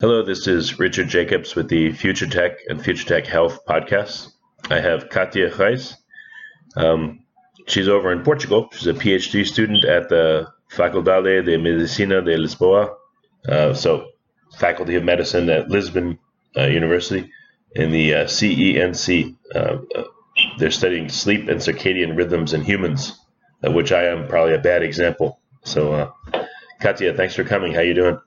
Hello, this is Richard Jacobs with the Future Tech and Future Tech Health podcasts. I have Katia Reis. Um, she's over in Portugal. She's a PhD student at the Faculdade de Medicina de Lisboa, uh, so Faculty of Medicine at Lisbon uh, University, in the uh, CENC. Uh, uh, they're studying sleep and circadian rhythms in humans, which I am probably a bad example. So, uh, Katia, thanks for coming. How you doing?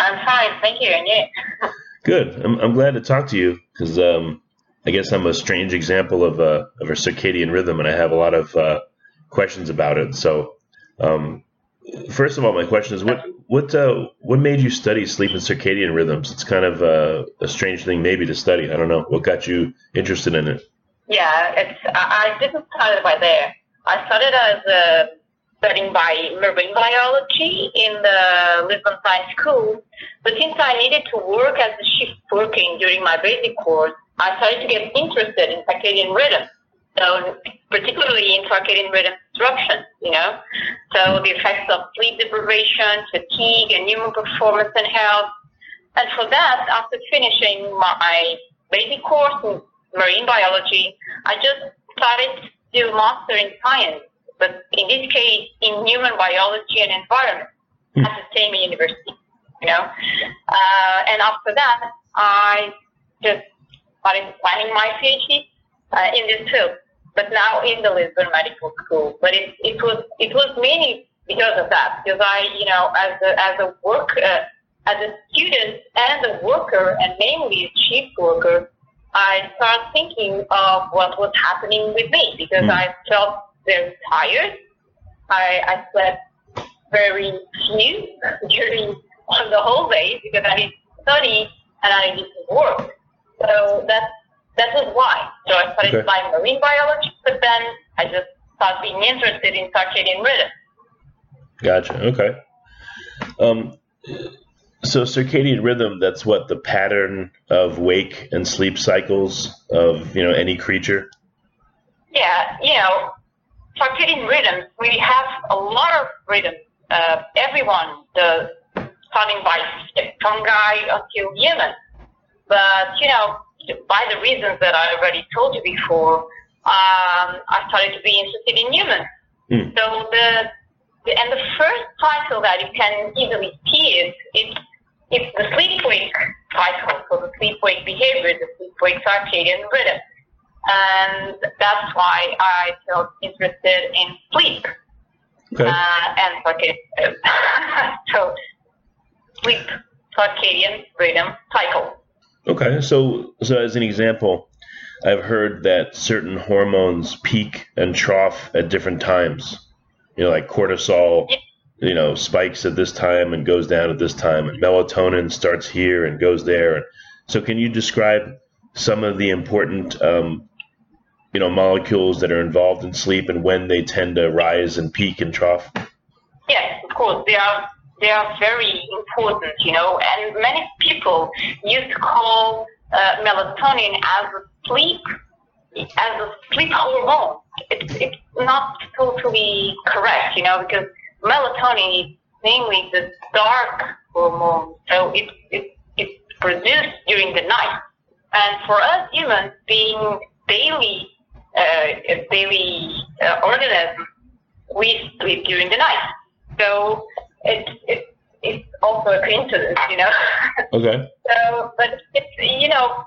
I'm fine, thank you. And you? Good. I'm, I'm glad to talk to you because um, I guess I'm a strange example of a of a circadian rhythm, and I have a lot of uh, questions about it. So, um, first of all, my question is what what uh, what made you study sleep and circadian rhythms? It's kind of a, a strange thing, maybe, to study. I don't know what got you interested in it. Yeah, it's I, I didn't start by there. I started as a studying by marine biology in the Lisbon Science School. But since I needed to work as a shift working during my basic course, I started to get interested in circadian rhythm. So particularly in circadian rhythm disruption, you know. So the effects of sleep deprivation, fatigue, and human performance and health. And for that, after finishing my basic course in marine biology, I just started to do master in science but in this case, in human biology and environment mm. at the same university, you know. Uh, and after that, I just started planning my PhD uh, in this field, but now in the Lisbon Medical School. But it, it was it was mainly because of that, because I, you know, as a, as a work, uh, as a student and a worker, and mainly a chief worker, I started thinking of what was happening with me because mm. I felt very tired. I, I slept very few during on the whole day because I need to study and I need to work. So that's that was why. So I started okay. by marine biology, but then I just started being interested in circadian rhythm. Gotcha. Okay. Um, so circadian rhythm, that's what the pattern of wake and sleep cycles of you know any creature. Yeah, you know, circadian rhythms, we have a lot of rhythms. Uh, everyone, the starting by step fungi until humans. But, you know, by the reasons that I already told you before, um, I started to be interested in humans. Mm. So the, the, and the first cycle that you can easily see is it's, it's the sleep-wake cycle, so the sleep-wake behavior, the sleep-wake circadian rhythm and that's why I felt interested in sleep okay. uh, and circadian. so sleep, circadian rhythm cycle. Okay, so so as an example, I've heard that certain hormones peak and trough at different times. You know, like cortisol. Yeah. You know, spikes at this time and goes down at this time, and melatonin starts here and goes there. So, can you describe some of the important um, you know molecules that are involved in sleep and when they tend to rise and peak and trough? Yes, of course they are. They are very important, you know, and many people used to call uh, melatonin as a sleep as a sleep hormone. It's, it's not totally correct, you know, because melatonin is mainly the dark hormone, so it, it, it's produced during the night. And for us humans, being daily, daily uh, organism, we sleep during the night. So it, it, it's also a coincidence, you know. Okay. so, but it's, you know,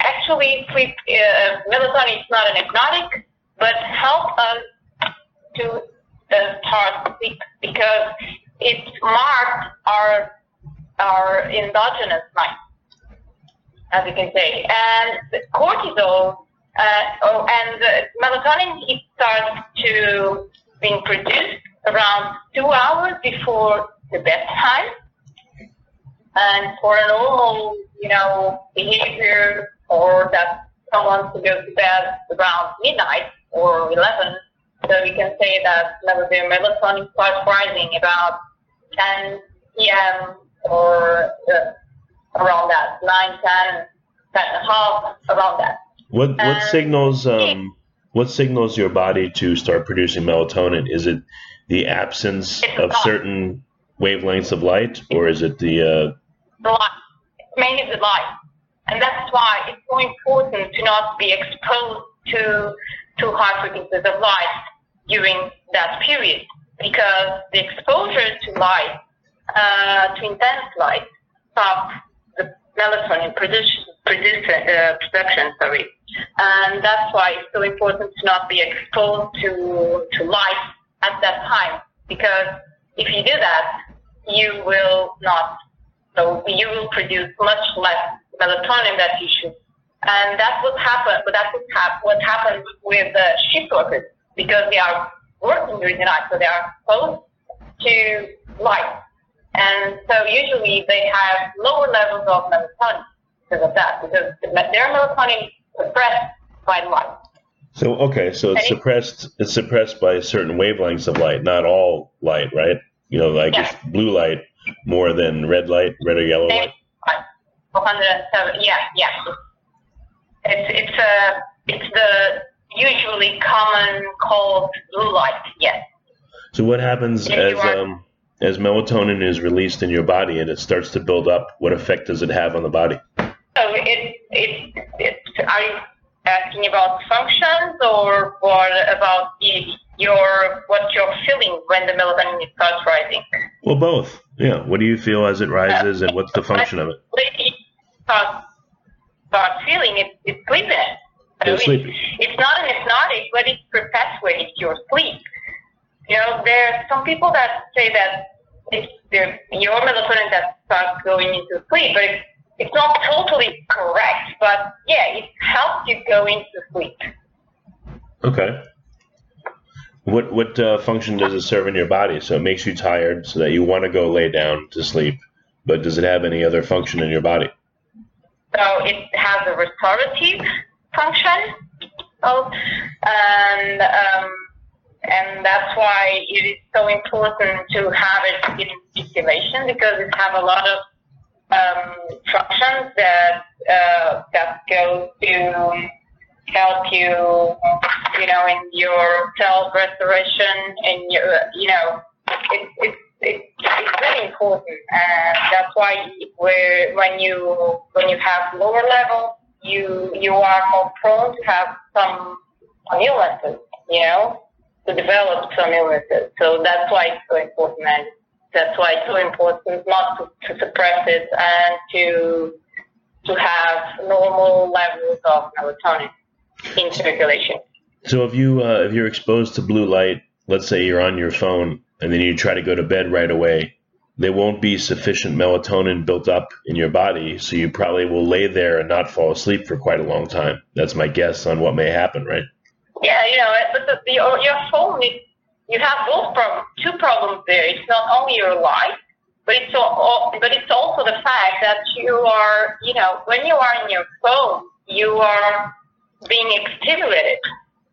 actually sleep, uh, melatonin is not an hypnotic, but help us to uh, start sleep because it marks our, our endogenous night, as you can say. And cortisol, uh, oh, and melatonin, it starts to being produced around two hours before the bedtime. And for a normal, you know, behavior or that someone to go to bed around midnight or 11, so you can say that melatonin starts rising about 10 p.m. or uh, around that, 9, 10, 10 and a half, around that. What what and signals um what signals your body to start producing melatonin? Is it the absence of certain wavelengths of light, or is it the uh... the light? mainly the light, and that's why it's so important to not be exposed to to high frequencies of light during that period, because the exposure to light, uh, to intense light, stops the melatonin production, produce, uh. Sorry, and that's why it's so important to not be exposed to to light at that time, because if you do that, you will not, so you will produce much less melatonin that you should. And that's what happened, but that's what, hap- what happens with the shift workers because they are working during the night, so they are exposed to light. And so usually they have lower levels of melatonin because of that, because their melatonin suppressed by light. So okay, so it's suppressed. It's suppressed by certain wavelengths of light, not all light, right? You know, like yeah. blue light more than red light, red or yellow light. Yeah, yeah. It's it's a uh, it's the usually common called blue light. Yes. So what happens as um as melatonin is released in your body and it starts to build up? What effect does it have on the body? So it it it are you asking about functions or what about your what you're feeling when the melatonin starts rising? Well, both. Yeah. What do you feel as it rises, uh, and what's the function of it? Start, start feeling it, it's sleepiness. So sleepy. It's not an hypnotic, but it perpetuates your sleep. You know, there are some people that say that it's the, your melatonin that starts going into sleep, but it's it's not totally correct, but yeah, it helps you go into sleep. Okay. What what uh, function does it serve in your body? So it makes you tired, so that you want to go lay down to sleep. But does it have any other function in your body? So it has a restorative function, oh, and um, and that's why it is so important to have it in circulation because it has a lot of um, functions that uh, that go to help you, you know, in your self restoration and your, you know, it, it, it, it's very important, and that's why where when you when you have lower levels, you you are more prone to have some illnesses, you know, to develop some illnesses. So that's why it's so important. And that's why it's so important not to, to suppress it and to to have normal levels of melatonin in circulation. So if you uh, if you're exposed to blue light, let's say you're on your phone and then you try to go to bed right away, there won't be sufficient melatonin built up in your body, so you probably will lay there and not fall asleep for quite a long time. That's my guess on what may happen, right? Yeah, you know, but the, the, your phone is you have both two problems there. It's not only your life, but it's all, but it's also the fact that you are, you know, when you are in your phone, you are being stimulated,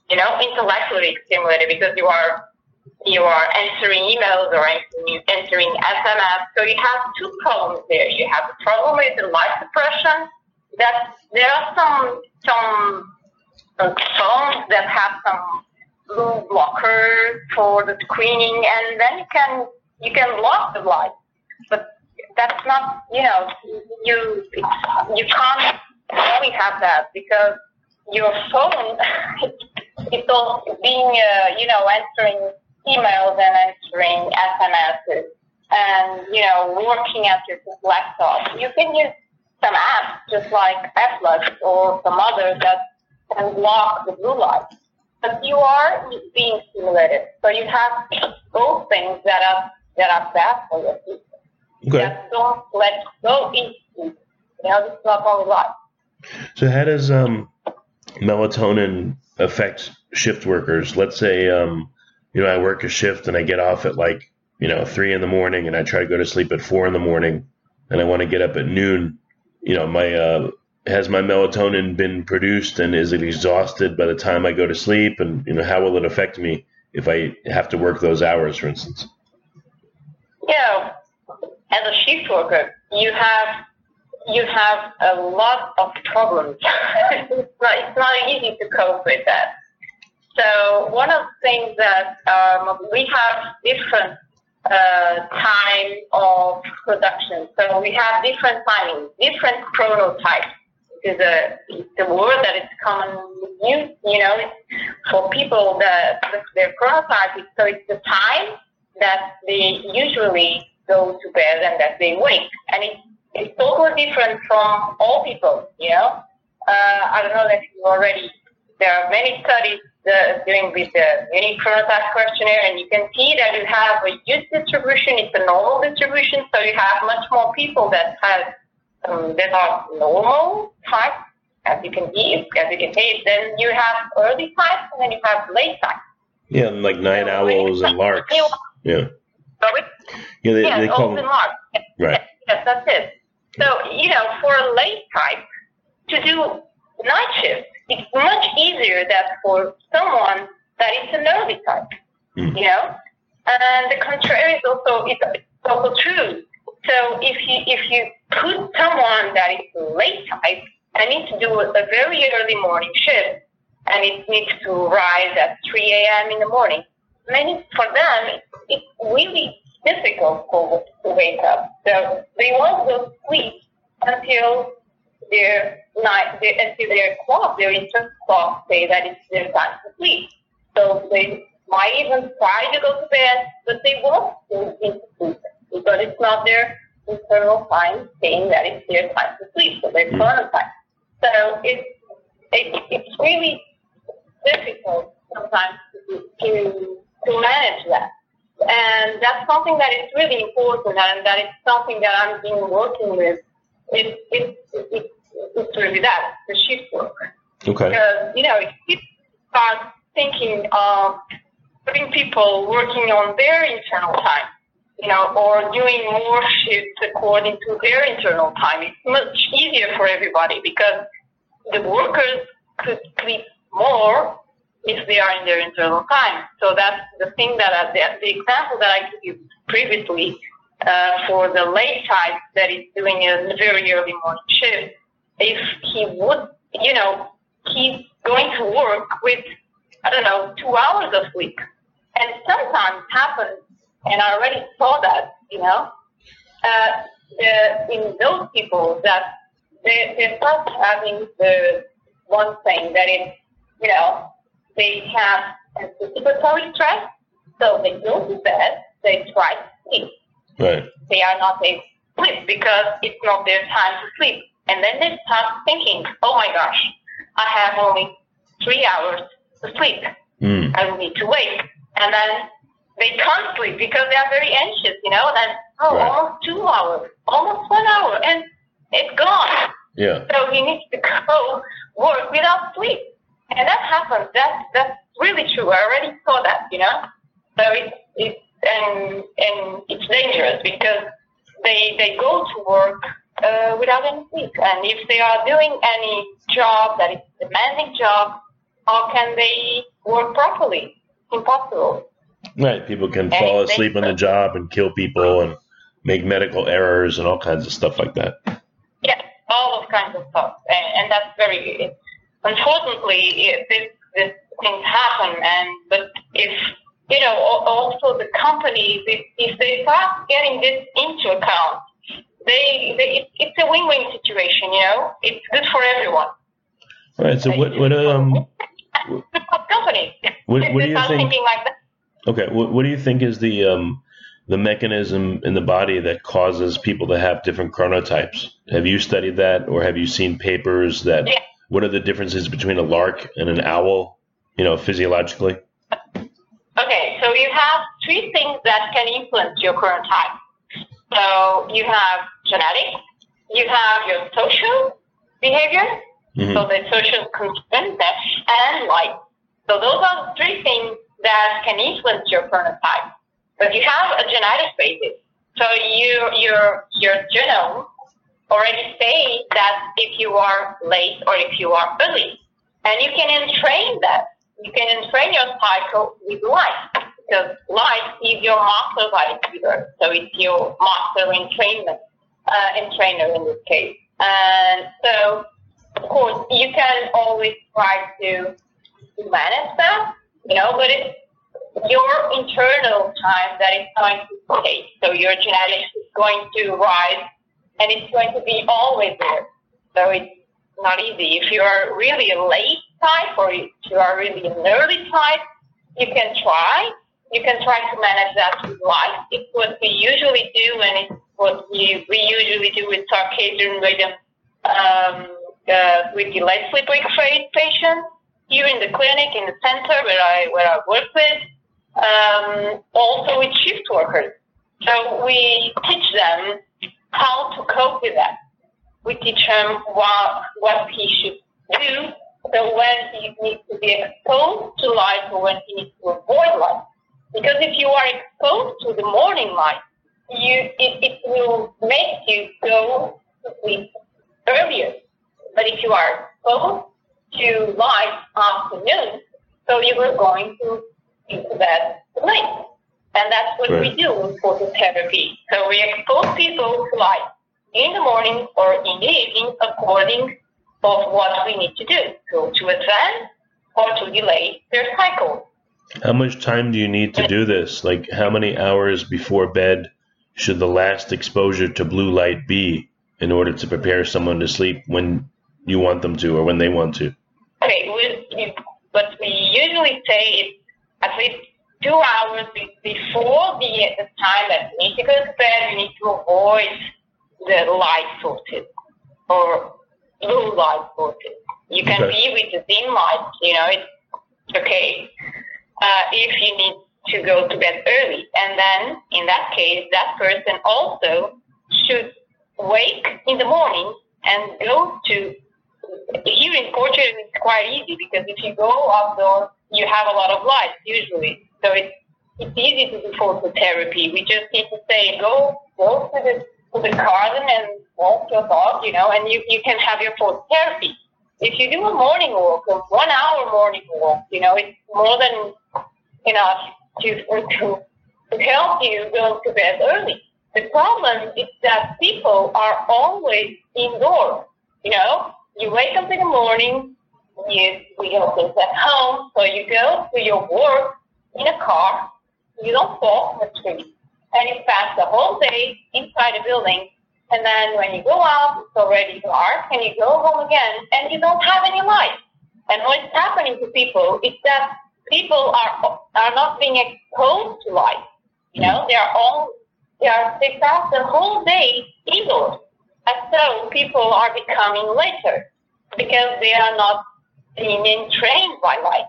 you know, intellectually stimulated because you are you are answering emails or answering, SMS. So you have two problems there. You have the problem with the life suppression. That there are some some phones that have some blue blocker for the screening, and then you can you can block the light. But that's not, you know, you you can't only have that because your phone is all being, uh, you know, answering emails and answering SMSs and, you know, working at your laptop. You can use some apps just like Atlas or some others that can block the blue light. But you are being stimulated. So you have both things that are that are bad for your people. Okay. That don't let go easy. You know, it's not only light. So how does um, melatonin affect shift workers? Let's say um, you know I work a shift and I get off at like you know three in the morning and I try to go to sleep at four in the morning and I want to get up at noon. You know my uh, has my melatonin been produced and is it exhausted by the time I go to sleep? And you know how will it affect me if I have to work those hours, for instance? Yeah, as a shift worker, you have you have a lot of problems. it's, not, it's not easy to cope with that. So one of the things that um, we have different uh, time of production. So we have different timing, different chronotypes. Is a the word that is commonly used. You know, for people that their chronotype. So it's the time that they usually go to bed and that they wake, and it's it's totally different from all people, you know. Uh, I don't know if you already, there are many studies uh, doing with the Munich chronotype questionnaire, and you can see that you have a huge distribution. It's a normal distribution, so you have much more people that have um, that are normal type, as you can see, as you can see. Then you have early types, and then you have late types. Yeah, like night so owls and larks. Yeah. Sorry? Yeah, they, yes, they call them. larks. Right. Yes, that's it. So, you know, for a late type to do night shift, it's much easier than for someone that is an early type, mm. you know? And the contrary is also, it's also true. So if you, if you put someone that is late type and needs to do a very early morning shift, and it needs to rise at 3 a.m. in the morning, many for them, it's really difficult for to wake up. So they won't go to sleep until their night, their, until their clock, their internal clock say that it's their time to sleep. So they might even try to go to bed, but they won't go into sleep because it's not their internal time saying that it's their time to sleep, so their mm. time. So it's it, it's really difficult sometimes to, to to manage that. And that's something that is really important, and that is something that I've been working with. It, it, it, it's really that, the shift work. Okay. Because, you know, if you start thinking of putting people working on their internal time, you know, or doing more shifts according to their internal time, it's much easier for everybody because the workers could sleep more if they are in their internal time. So that's the thing that uh, the, the example that I gave you previously uh, for the late type that is doing a very early morning shift. If he would, you know, he's going to work with I don't know two hours of sleep, and sometimes happens, and I already saw that, you know, uh, the, in those people that they they start having the one thing that is, you know, they have anticipatory stress, so they go to bed, they try to sleep. Right. They are not able to sleep because it's not their time to sleep. And then they start thinking, oh my gosh, I have only three hours to sleep. Mm. I will need to wake. And then they can't sleep because they are very anxious, you know, and oh, right. almost two hours, almost one hour, and it's gone. Yeah. So he needs to go work without sleep. And that happens. That's that's really true. I already saw that, you know. So it's it's and and it's dangerous because they they go to work uh, without any sleep, and if they are doing any job that is demanding job, how can they work properly? Impossible. Right. People can and fall asleep on the job and kill people and make medical errors and all kinds of stuff like that. Yeah, all those kinds of stuff, and, and that's very unfortunately, this, this things happen. And but if you know, also the companies, if, if they start getting this into account, they, they it's a win-win situation. You know, it's good for everyone. All right. So what what um. What, what do you think? Like okay. What, what do you think is the um the mechanism in the body that causes people to have different chronotypes? Have you studied that, or have you seen papers that? Yeah. What are the differences between a lark and an owl? You know, physiologically. Okay, so you have three things that can influence your chronotype. So you have genetics, you have your social behavior, mm-hmm. so the social concern, and life. So those are three things that can influence your chronotype. But you have a genetic basis. So you, your, your genome already say that if you are late or if you are early. And you can entrain that. You can entrain your cycle with life. Because life is your master validator. So it's your master entrainment, uh, entrainer in this case. And so, of course, you can always try to manage that, you know, but it's your internal time that is going to take. So your genetics is going to rise and it's going to be always there. So it's not easy. If you are really a late type or if you are really an early type, you can try. You can try to manage that with life. It's what we usually do and it's what we, we usually do with circadian rhythm um, uh, with sleep wake phase patients here in the clinic in the center where I where I work with um, also with shift workers. So we teach them how to cope with that. We teach him what, what he should do. So when he needs to be exposed to light or when he needs to avoid light. Because if you are exposed to the morning light, you it, it will make you go to sleep earlier. But if you are exposed to light afternoon, so you were going to into that link. And that's what right. we do with phototherapy. So we expose people to light in the morning or in the evening according of what we need to do. So to advance or to delay their cycle. How much time do you need to do this? Like how many hours before bed should the last exposure to blue light be in order to prepare someone to sleep when you want them to or when they want to? Okay, we, what we usually say is at least two hours before the, the time that you need to go to bed, you need to avoid the light sources or blue light sources. You can okay. be with the dim light, you know, it's okay. Uh, if you need to go to bed early. And then, in that case, that person also should wake in the morning and go to. Here in Portugal, it's quite easy because if you go outdoors, you have a lot of light usually. So it's it's easy to do phototherapy. We just need to say go go to the to the garden and walk your dog, you know, and you, you can have your phototherapy. If you do a morning walk, a one hour morning walk, you know, it's more than enough to to, to help you go to bed early. The problem is that people are always indoors. You know, you wake up in the morning, you we have things at home, so you go to your work in a car, you don't walk the street, and you pass the whole day inside a building, and then when you go out, it's already dark, and you go home again, and you don't have any light. And what's happening to people is that people are are not being exposed to light. You know, they are all they are they pass the whole day indoors, and so people are becoming later because they are not being trained by light.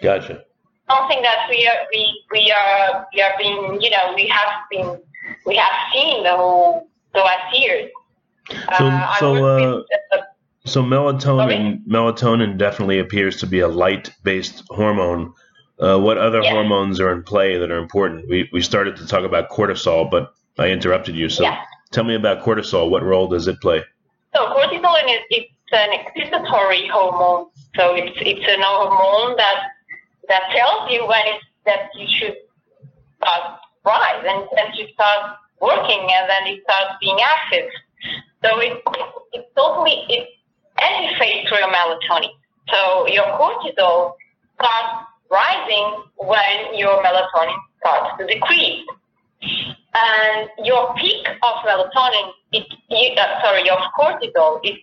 Gotcha. Something that we are we we are we are being you know we have been we have seen the whole the last years. So uh, so uh, so melatonin melatonin definitely appears to be a light based hormone. Uh, what other yeah. hormones are in play that are important? We we started to talk about cortisol, but I interrupted you. So yeah. Tell me about cortisol. What role does it play? So cortisol is it's an excitatory hormone so it's it's an hormone that that tells you when it's that you should start rise and, and you start working and then it starts being active. So it, it totally it anti-phase through melatonin. So your cortisol starts rising when your melatonin starts to decrease. And your peak of melatonin, it, uh, sorry, your cortisol is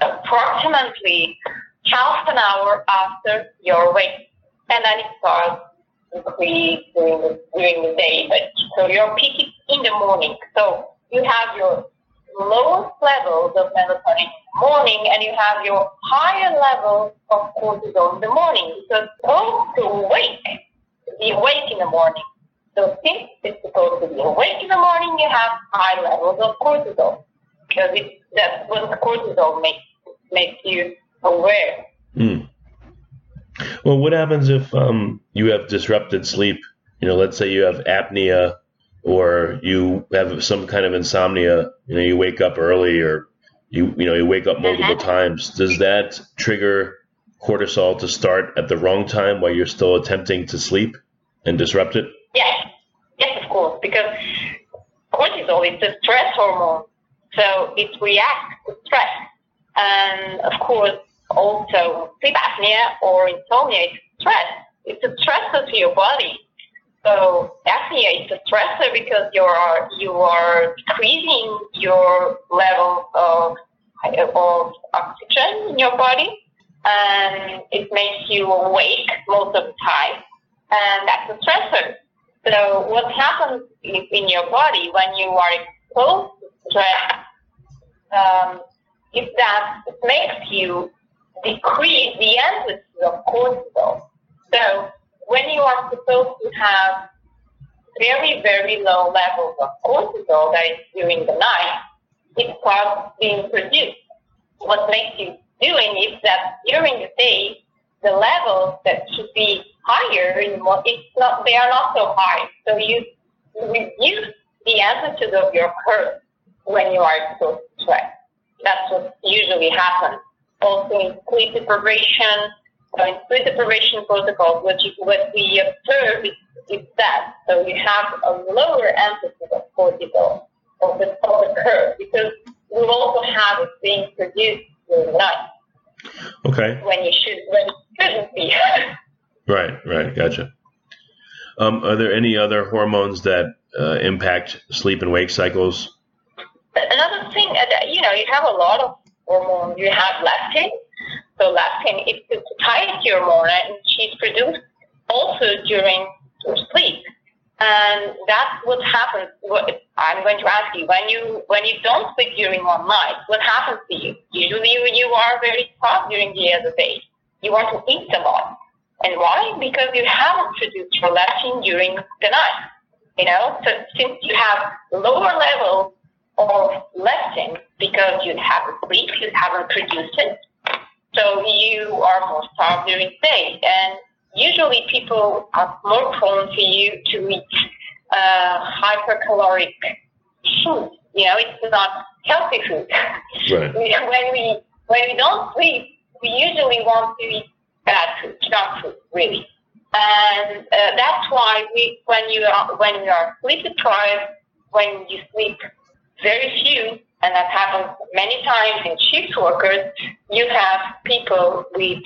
approximately half an hour after your wake. And then it starts to decrease during the, during the day. But, so your peak is in the morning. So you have your lowest levels of melatonin in the morning and you have your higher levels of cortisol in the morning. So supposed to awake, be awake in the morning. So since it's supposed to be awake in the morning, you have high levels of cortisol because it, that's what cortisol makes makes you aware. Mm. Well, what happens if um, you have disrupted sleep? You know, let's say you have apnea or you have some kind of insomnia, you know, you wake up early or you you know you wake up multiple uh-huh. times. Does that trigger cortisol to start at the wrong time while you're still attempting to sleep and disrupt it? Yes, yes, of course, because cortisol is a stress hormone, so it reacts to stress, and of course, also sleep apnea or insomnia is stress. It's a stressor to your body. So apnea is a stressor because you are you are decreasing your level of of oxygen in your body, and it makes you awake most of the time, and that's a stressor. So what happens in your body when you are exposed to stress um, is that it makes you decrease the amplitude of cortisol. So when you are supposed to have very, very low levels of cortisol that is during the night, it starts being produced. What makes you doing is that during the day, the levels that should be higher, it's not, they are not so high. So you reduce the amplitude of your curve when you are exposed to stress. That's what usually happens. Also in sleep deprivation, so in sleep deprivation protocols, what, you, what we observe is, is that. So you have a lower amplitude of cortisol of the, of the curve because we also have it being produced during the night. Okay. When you should, when it shouldn't be. right, right, gotcha. Um, are there any other hormones that uh, impact sleep and wake cycles? Another thing, uh, you know, you have a lot of hormones. You have leptin, so leptin is the satiety hormone, and she's produced also during sleep. And that's what happens. What, I'm going to ask you when you when you don't sleep during one night, what happens to you? Usually, you are very tough during the other day. You want to eat a lot, and why? Because you haven't produced your leptin during the night. You know, so since you have lower levels of leptin because you haven't sleep, you haven't produced it, so you are more starved during the day. And usually people are more prone to you to eat uh, hypercaloric food. You know, it's not healthy food. Right. when we when we don't sleep, we usually want to eat bad food, junk food, really. And uh, that's why we, when you are when you are sleep deprived, when you sleep very few, and that happens many times in shift workers, you have people with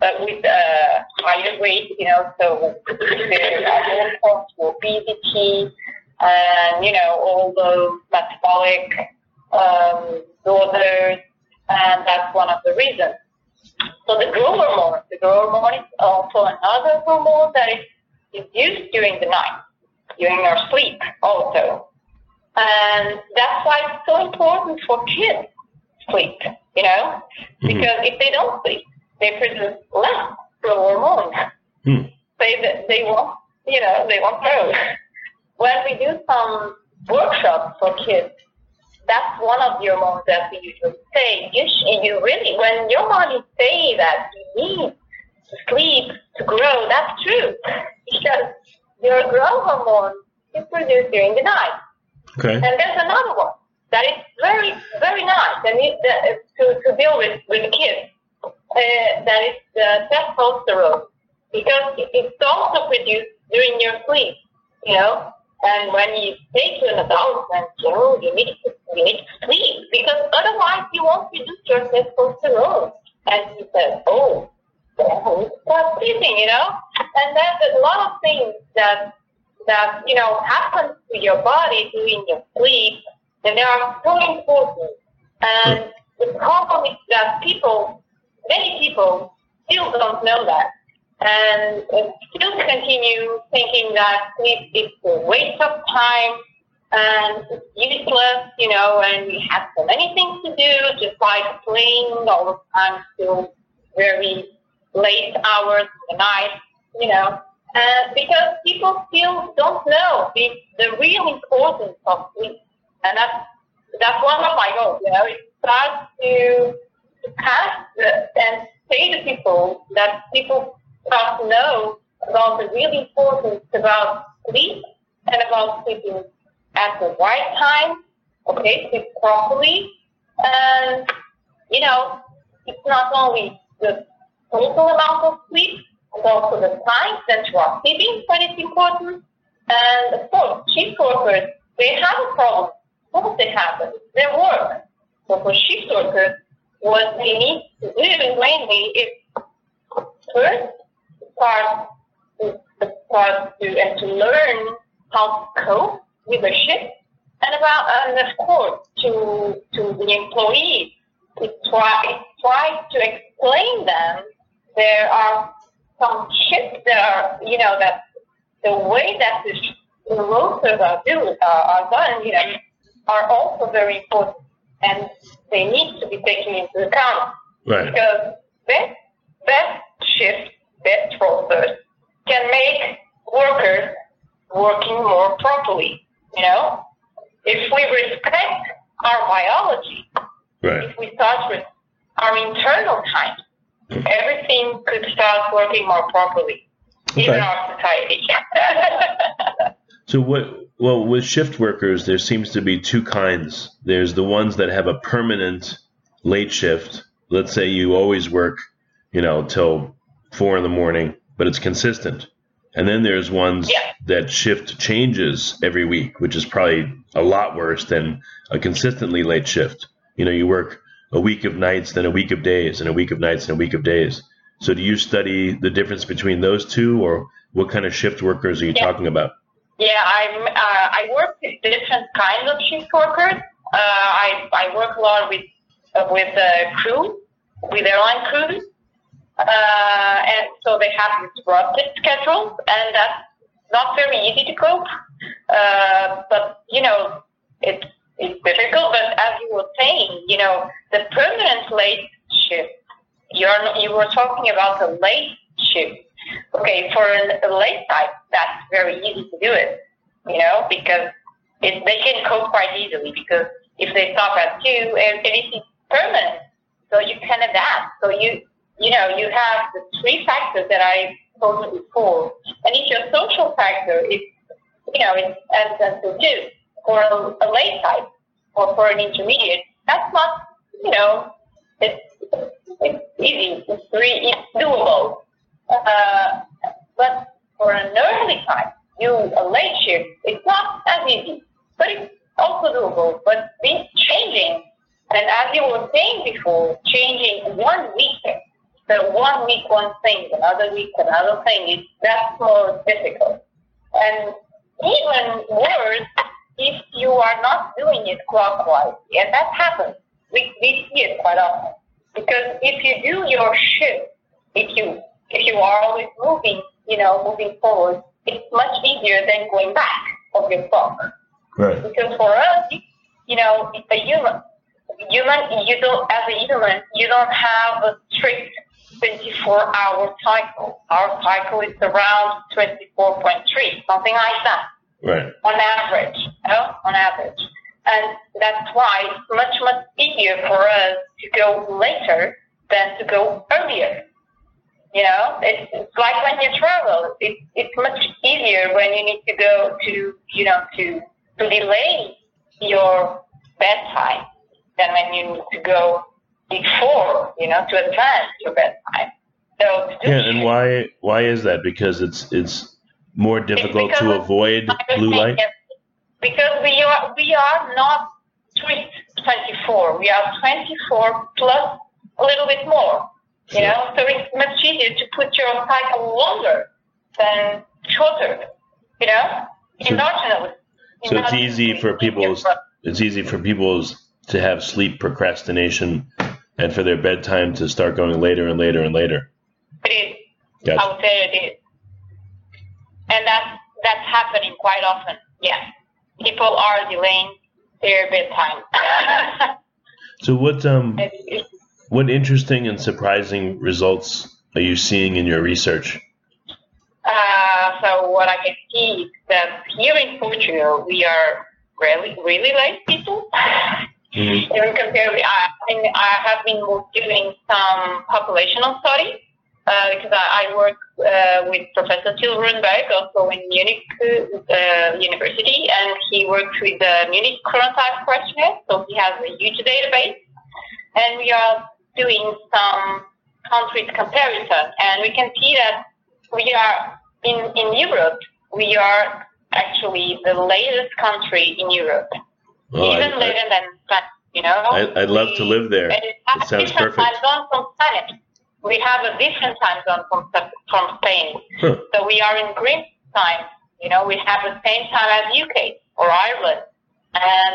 uh, with uh, higher weight, you know, so their uh, obesity and you know all those metabolic um, disorders, and that's one of the reasons. So the growth hormone, the growth hormone is also another hormone that is induced during the night, during our sleep also. And that's why it's so important for kids sleep, you know, mm-hmm. because if they don't sleep, they produce less growth hormone. Mm. They, they won't, you know, they won't grow. when we do some workshops for kids, that's one of the hormones that we usually say. You, you really, when your body say that you need to sleep to grow, that's true. Because your growth hormone is produced during the night. Okay. And there's another one that is very, very nice and it, uh, to, to deal with with kids. Uh, that is the testosterone because it's also produced during your sleep, you know. And when you say to an adult, and you know, you need to you need to sleep because otherwise you won't produce your testosterone. And he said, oh, then start sleeping, you know? And there's a lot of things that, that, you know, happen to your body during your sleep, and they are so important. And hmm. the problem is that people, many people, still don't know that. And still continue thinking that sleep is a waste of time and it's useless, you know, and we have so many things to do, just like playing all the time till very late hours of the night, you know. Because people still don't know the, the real importance of sleep. And that's, that's one of my goals, you know, it starts to, to pass the, and say to people that people to know about the real importance about sleep and about sleeping at the right time, okay, sleep properly, and you know, it's not only the total amount of sleep, but also the time that you are sleeping that is important. And of course, shift workers, they have a problem. What they have? Their work. So for shift workers, what they need to do mainly is first start to start to and to learn how to cope leadership, and about and of course to to the employees to try try to explain them there are some shifts that are you know that the way that the, the rosters are do uh, are done you know are also very important and they need to be taken into account Right. because best best shift best rosters can make workers working more properly you know, if we respect our biology, Right. if we start with our internal time, mm-hmm. everything could start working more properly, even Okay. our society. So what? Well, with shift workers, there seems to be two kinds. There's the ones that have a permanent late shift. Let's say you always work, you know, till four in the morning, but it's consistent. And then there's ones Yeah. that shift changes every week, which is probably a lot worse than a consistently late shift. You know, you work a week of nights, then a week of days, and a week of nights, and a week of days. So do you study the difference between those two, or what kind of shift workers are you Yeah. talking about? yeah, I'm, uh, I work with different kinds of shift workers. Uh, I, I work a lot with uh, with uh, crew, with airline crews. Uh, and so they have disrupted schedules, and that's not very easy to cope. Uh, but you know, it's it's difficult. But as you were saying, you know, the permanent late shift. You're you were talking about the late shift. Okay, for a late type, that's very easy to do it. You know, because it, they can cope quite easily because if they stop at two, and, and it's permanent, so you can adapt. So you you know, you have the three factors that I told you before. And if your social factor is, you know, it's essential too. For a, a late type or for an intermediate, that's not, you know, it's, it's easy. It's, re, it's doable. Uh, but for an early type, you, a late shift, it's not as easy. But it's also doable. But this changing, and as you were saying before, changing one week so one week one thing, another week another thing. It, that's more difficult. And even worse, if you are not doing it clockwise, and that happens. We, we see it quite often. Because if you do your shift, if you if you are always moving, you know, moving forward, it's much easier than going back of your clock. Right. Because for us, you know, a human, human, you don't, as a human, you don't have a strict 24 hour cycle. Our cycle is around 24.3, something like that, Right. on average, you know, on average. And that's why it's much, much easier for us to go later than to go earlier. You know, it's, it's like when you travel. It's it's much easier when you need to go to you know to to delay your bedtime than when you need to go before. You know, to advance your bedtime. So Yeah, and why why is that? Because it's it's more difficult to avoid blue light. Because we are we are not strict 24. We are 24 plus a little bit more. You know, so it's much easier to put your cycle longer than shorter. You know, So- endogenously. So it's easy for people's it's easy for people's to have sleep procrastination and for their bedtime to start going later and later and later. It is. I would say it is. And that's that's happening quite often. Yes. People are delaying their bedtime. So what um what interesting and surprising results are you seeing in your research? uh, so what I can see is that here in Portugal we are really really late people. Mhm. Even compared I, mean, I have been doing some populational studies uh, because I, I work uh, with Professor Till Roenneberg, also in Munich uh, University, and he works with the Munich Chronotype Questionnaire, so he has a huge database, and we are doing some countries comparison, and we can see that we are in, in Europe, we are actually the latest country in Europe. Oh, I, even later than you know. I, I'd love to live there. It It sounds perfect. time zone from Spain. We have a different time zone from from Spain. Huh. So we are in green time. You know, we have the same time as UK or Ireland, and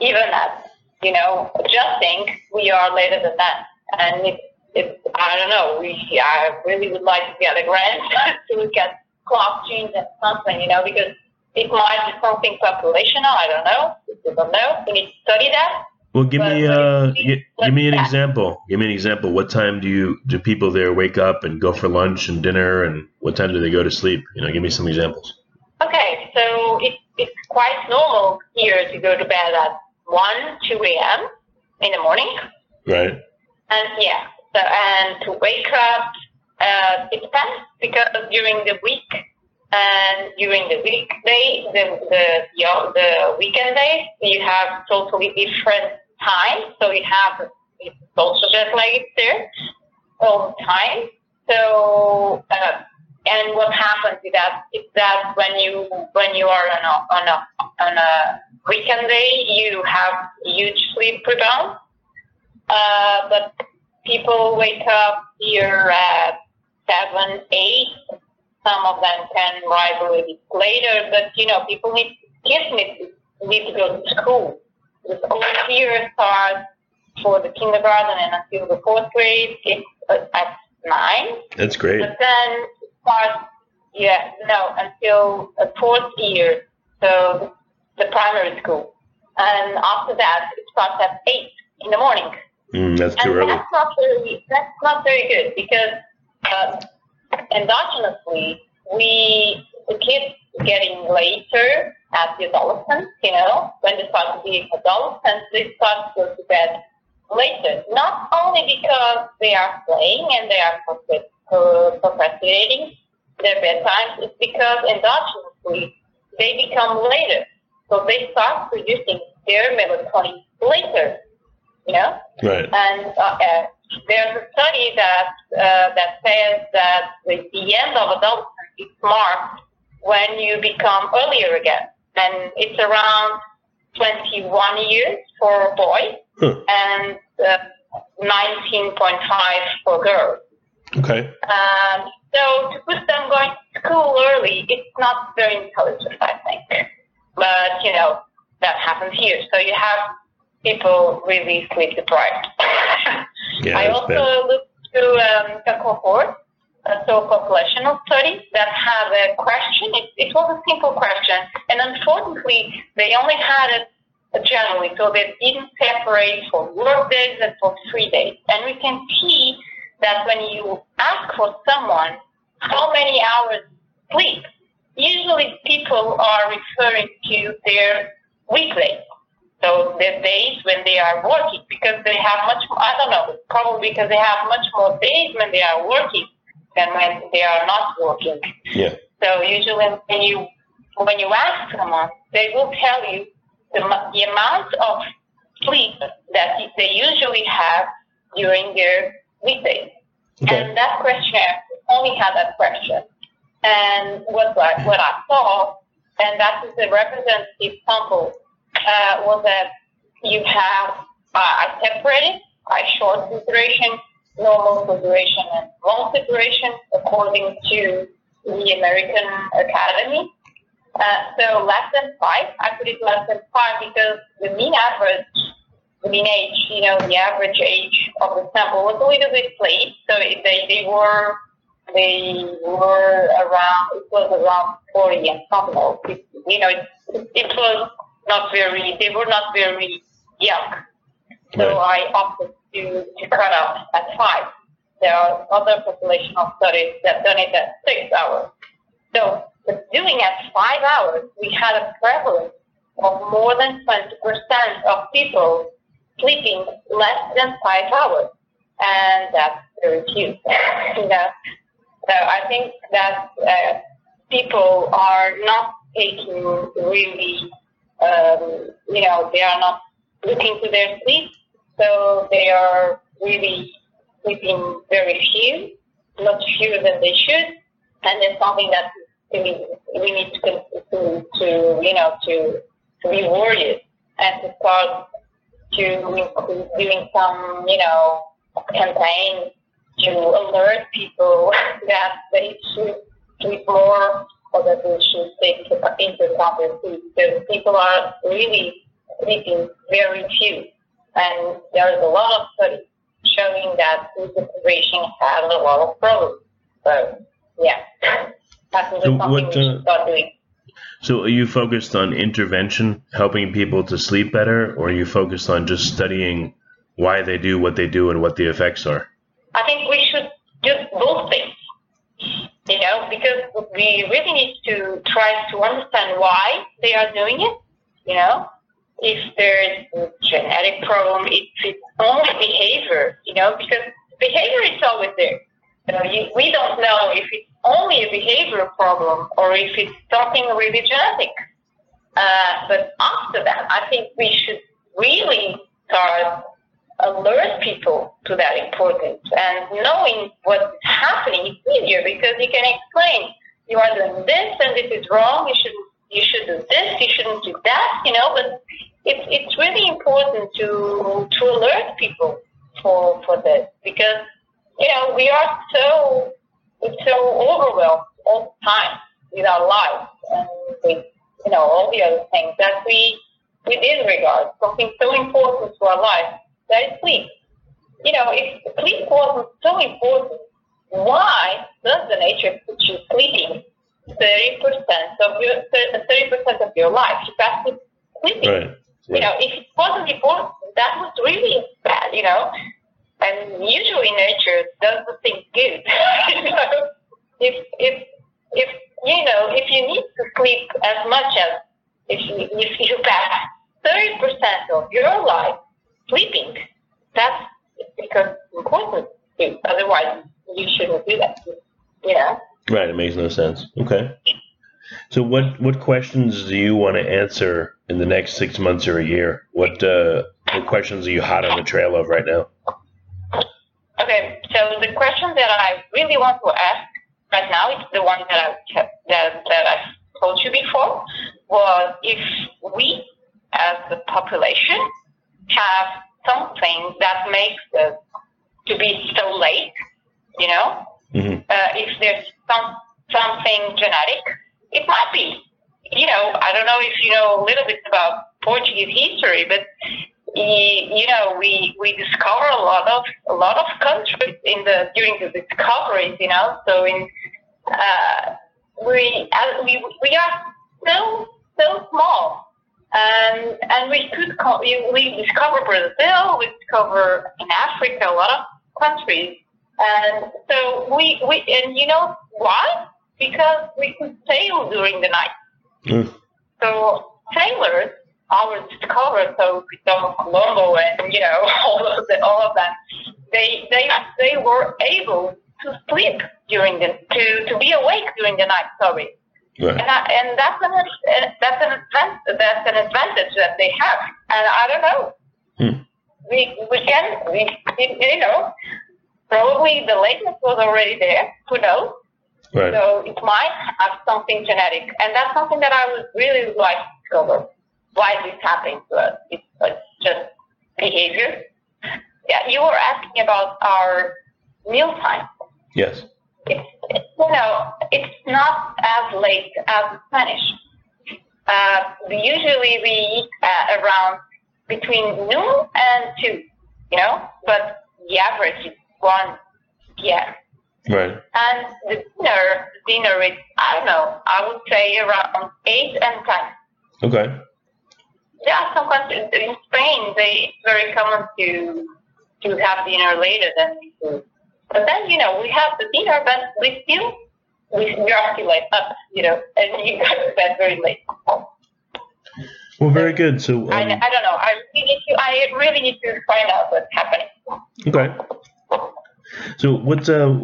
even at you know adjusting, we are later than that. And it, it I don't know. We I really would like to get a grant to look at clock change and something, you know, because it might be something populational. I don't know. We don't know. We need to study that. Well, give But- me uh, give me an example. Give me an example. What time do you do people there wake up and go for lunch and dinner, and what time do they go to sleep? You know, give me some examples. Okay, so it, it's quite normal here to go to bed at 1, 2 a.m. in the morning. Right. And yeah, so, and to wake up, uh, it depends because during the week and during the weekday, the, the, the weekend days, you have totally different times. So you have, it's also just like it's there all the time. So, uh, and what happens is that is that when you when you are on a on a on a weekend day, you have huge sleep rebound. Uh, but people wake up here at seven, eight. Some of them can little bit later, but you know, people need kids need need to go to school. This whole year starts for the kindergarten and until the fourth grade. It's uh, at nine. That's great. But then starts, yeah, no, until the fourth year, so the primary school. And after that, it starts at 8 in the morning. Mm, that's too and early. that's not very, that's not very good because uh, endogenously, we, the kids getting later as the adolescents, you know, when they start to be adolescents, they start to go to bed later. Not only because they are playing and they are procrast- procrastinating their bedtime, it's because endogenously they become later. So they start producing their melatonin later, you know? Right. And uh, uh, there's a study that uh, that says that the, the end of adolescence is marked when you become earlier again, and it's around 21 years for boys Huh. and uh, 19.5 for girls. Okay. Um, so to put them going to school early, it's not very intelligent, I think. But you know that happens here. So you have people really sleep deprived. Yeah, I also bad. looked to um, a cohort, a so populational study that had a question. It, it was a simple question, and unfortunately, they only had it generally, so they didn't separate for work days and for free days. And we can see that when you ask for someone how many hours sleep, usually people are referring to their weekdays. So the days when they are working, because they have much, I don't know, probably because they have much more days when they are working than when they are not working. Yeah. So usually when you when you ask someone, they will tell you the, the amount of sleep that they usually have during their weekdays. Okay. And that questionnaire only had that question. And what I, what I saw, and that is the representative sample, uh, was that you have, uh, I separated, I short duration normal duration and long duration according to the American Academy. Uh, so less than five, I put it less than five because the mean average, the mean age, you know, the average age of the sample was a little bit late. So they, they were, they were around, it was around 40 and something, you know, it, it was not very, they were not very young. So right. I opted to, to cut out at five. There are other populational studies that done it at six hours. So doing at five hours, we had a prevalence of more than 20% of people sleeping less than five hours. And that's very few. you know? So I think that uh, people are not taking really, um, you know, they are not looking to their sleep. So they are really sleeping very few, much fewer than they should. And it's something that we, we need to, to, to, you know, to, to be worried and to start to doing some, you know, campaign to alert people that they should sleep more or that we should take into account their sleep. Because people are really sleeping very few. And there's a lot of studies showing that sleep deprivation has a lot of problems. So, yeah. That's so what, uh, So are you focused on intervention, helping people to sleep better, or are you focused on just studying why they do what they do and what the effects are? I think we should do both things, you know, because we really need to try to understand why they are doing it, you know, if there's a genetic problem, if it's only behavior, you know, because behavior is always there. You know, you, we don't know if it's only a behavioral problem or if it's something really genetic. Uh, but after that, I think we should really start alert people to that importance and knowing what's happening is easier because you can explain you are doing this and this is wrong. You should you should do this. You shouldn't do that. You know, but it's it's really important to to alert people for for this because you know we are so so overwhelmed all the time with our lives and with you know all the other things that we we disregard something so important to our life that is sleep. You know, if sleep wasn't so important, why does the nature put you sleeping thirty percent of your thirty percent of your life? You have to sleeping. Right. Right. You know, if it wasn't important, that was really bad. You know, and usually nature does the thing good. you know, if if if you know if you need to sleep as much as if you if you pass thirty percent of your life sleeping, that's because important. Otherwise, you shouldn't do that. Yeah. Right. It makes no sense. Okay. So, what what questions do you want to answer in the next six months or a year? What uh, what questions are you hot on the trail of right now? Okay, so the question that I really want to ask right now is the one that I that that I told you before was if we as the population have something that makes us to be so late, you know, mm-hmm. uh, if there's some something genetic, it might be. You know, I don't know if you know a little bit about Portuguese history, but you know, we we discover a lot of a lot of countries in the during the discoveries. You know, so in uh, we uh, we we are so so small, and and we could co- we discover Brazil, we discover in Africa a lot of countries, and so we we and you know why? Because we could sail during the night. Mm. So sailors our discovered so Christopher Colombo and you know all of the, all of that they they they were able to sleep during the to to be awake during the night sorry right. and I, and that's an that's an advantage that's an advantage that they have and I don't know hmm. we we can we you know probably the lateness was already there who knows right. so it might have something genetic and that's something that I would really like to discover why is this happening to us? It's, just behavior. Yeah, you were asking about our mealtime. Yes. It's, you know, it's not as late as Spanish. Uh, usually we eat uh, around between noon and two, you know, but the average is one p.m. Right. And the dinner, dinner is, I don't know, I would say around 8 and 10. Okay. There are some countries, in Spain, they, it's very common to to have dinner later than we do. But then, you know, we have the dinner, but we still, we, we are still like up, you know, and you go to bed very late. Well, very good. So, um, I, I don't know. I really need to, I really need to find out what's happening. okay. So, what's uh,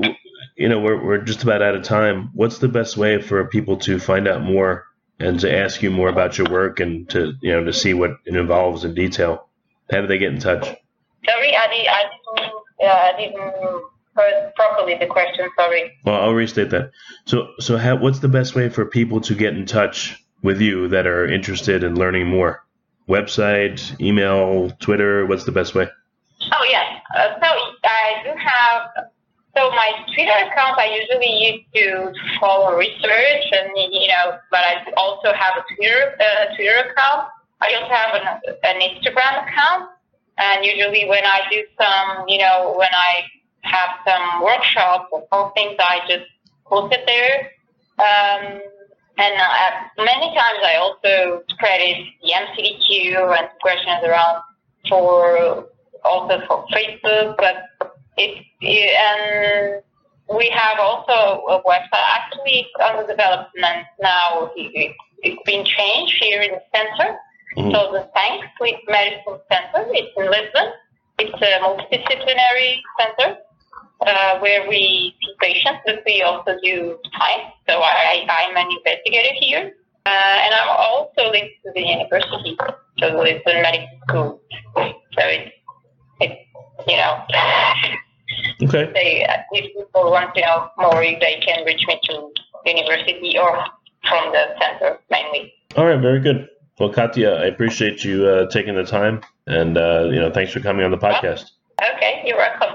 you know, we're we're just about out of time. What's the best way for people to find out more and to ask you more about your work and to you know to see what it involves in detail? How do they get in touch? Sorry, I, did, I didn't, uh, I didn't properly the question. Sorry. Well, I'll restate that. So, so how, what's the best way for people to get in touch with you that are interested in learning more? Website, email, Twitter. What's the best way? Oh yes. Uh, so I do have. So my Twitter account I usually use to follow research and you know, but I also have a Twitter uh, Twitter account. I also have an, an Instagram account, and usually when I do some, you know, when I have some workshops or some things, I just post it there. Um, and uh, many times I also credit the MCTQ and questions around for also for Facebook, but it, and we have also a website actually under development now. It, it's been changed here in the center. Mm-hmm. So the CENC Sleep Medicine Center, it's in Lisbon. It's a multidisciplinary center uh, where we see patients, but we also do science. So I, I'm an investigator here. Uh, and I'm also linked to the university, so it's a medical school. So it's, it's you know, okay. They, uh, if people want to know more, they can reach me to university or from the center mainly. All right, very good. Well, Katya, I appreciate you uh, taking the time, and uh, you know, thanks for coming on the podcast. Okay, you're welcome.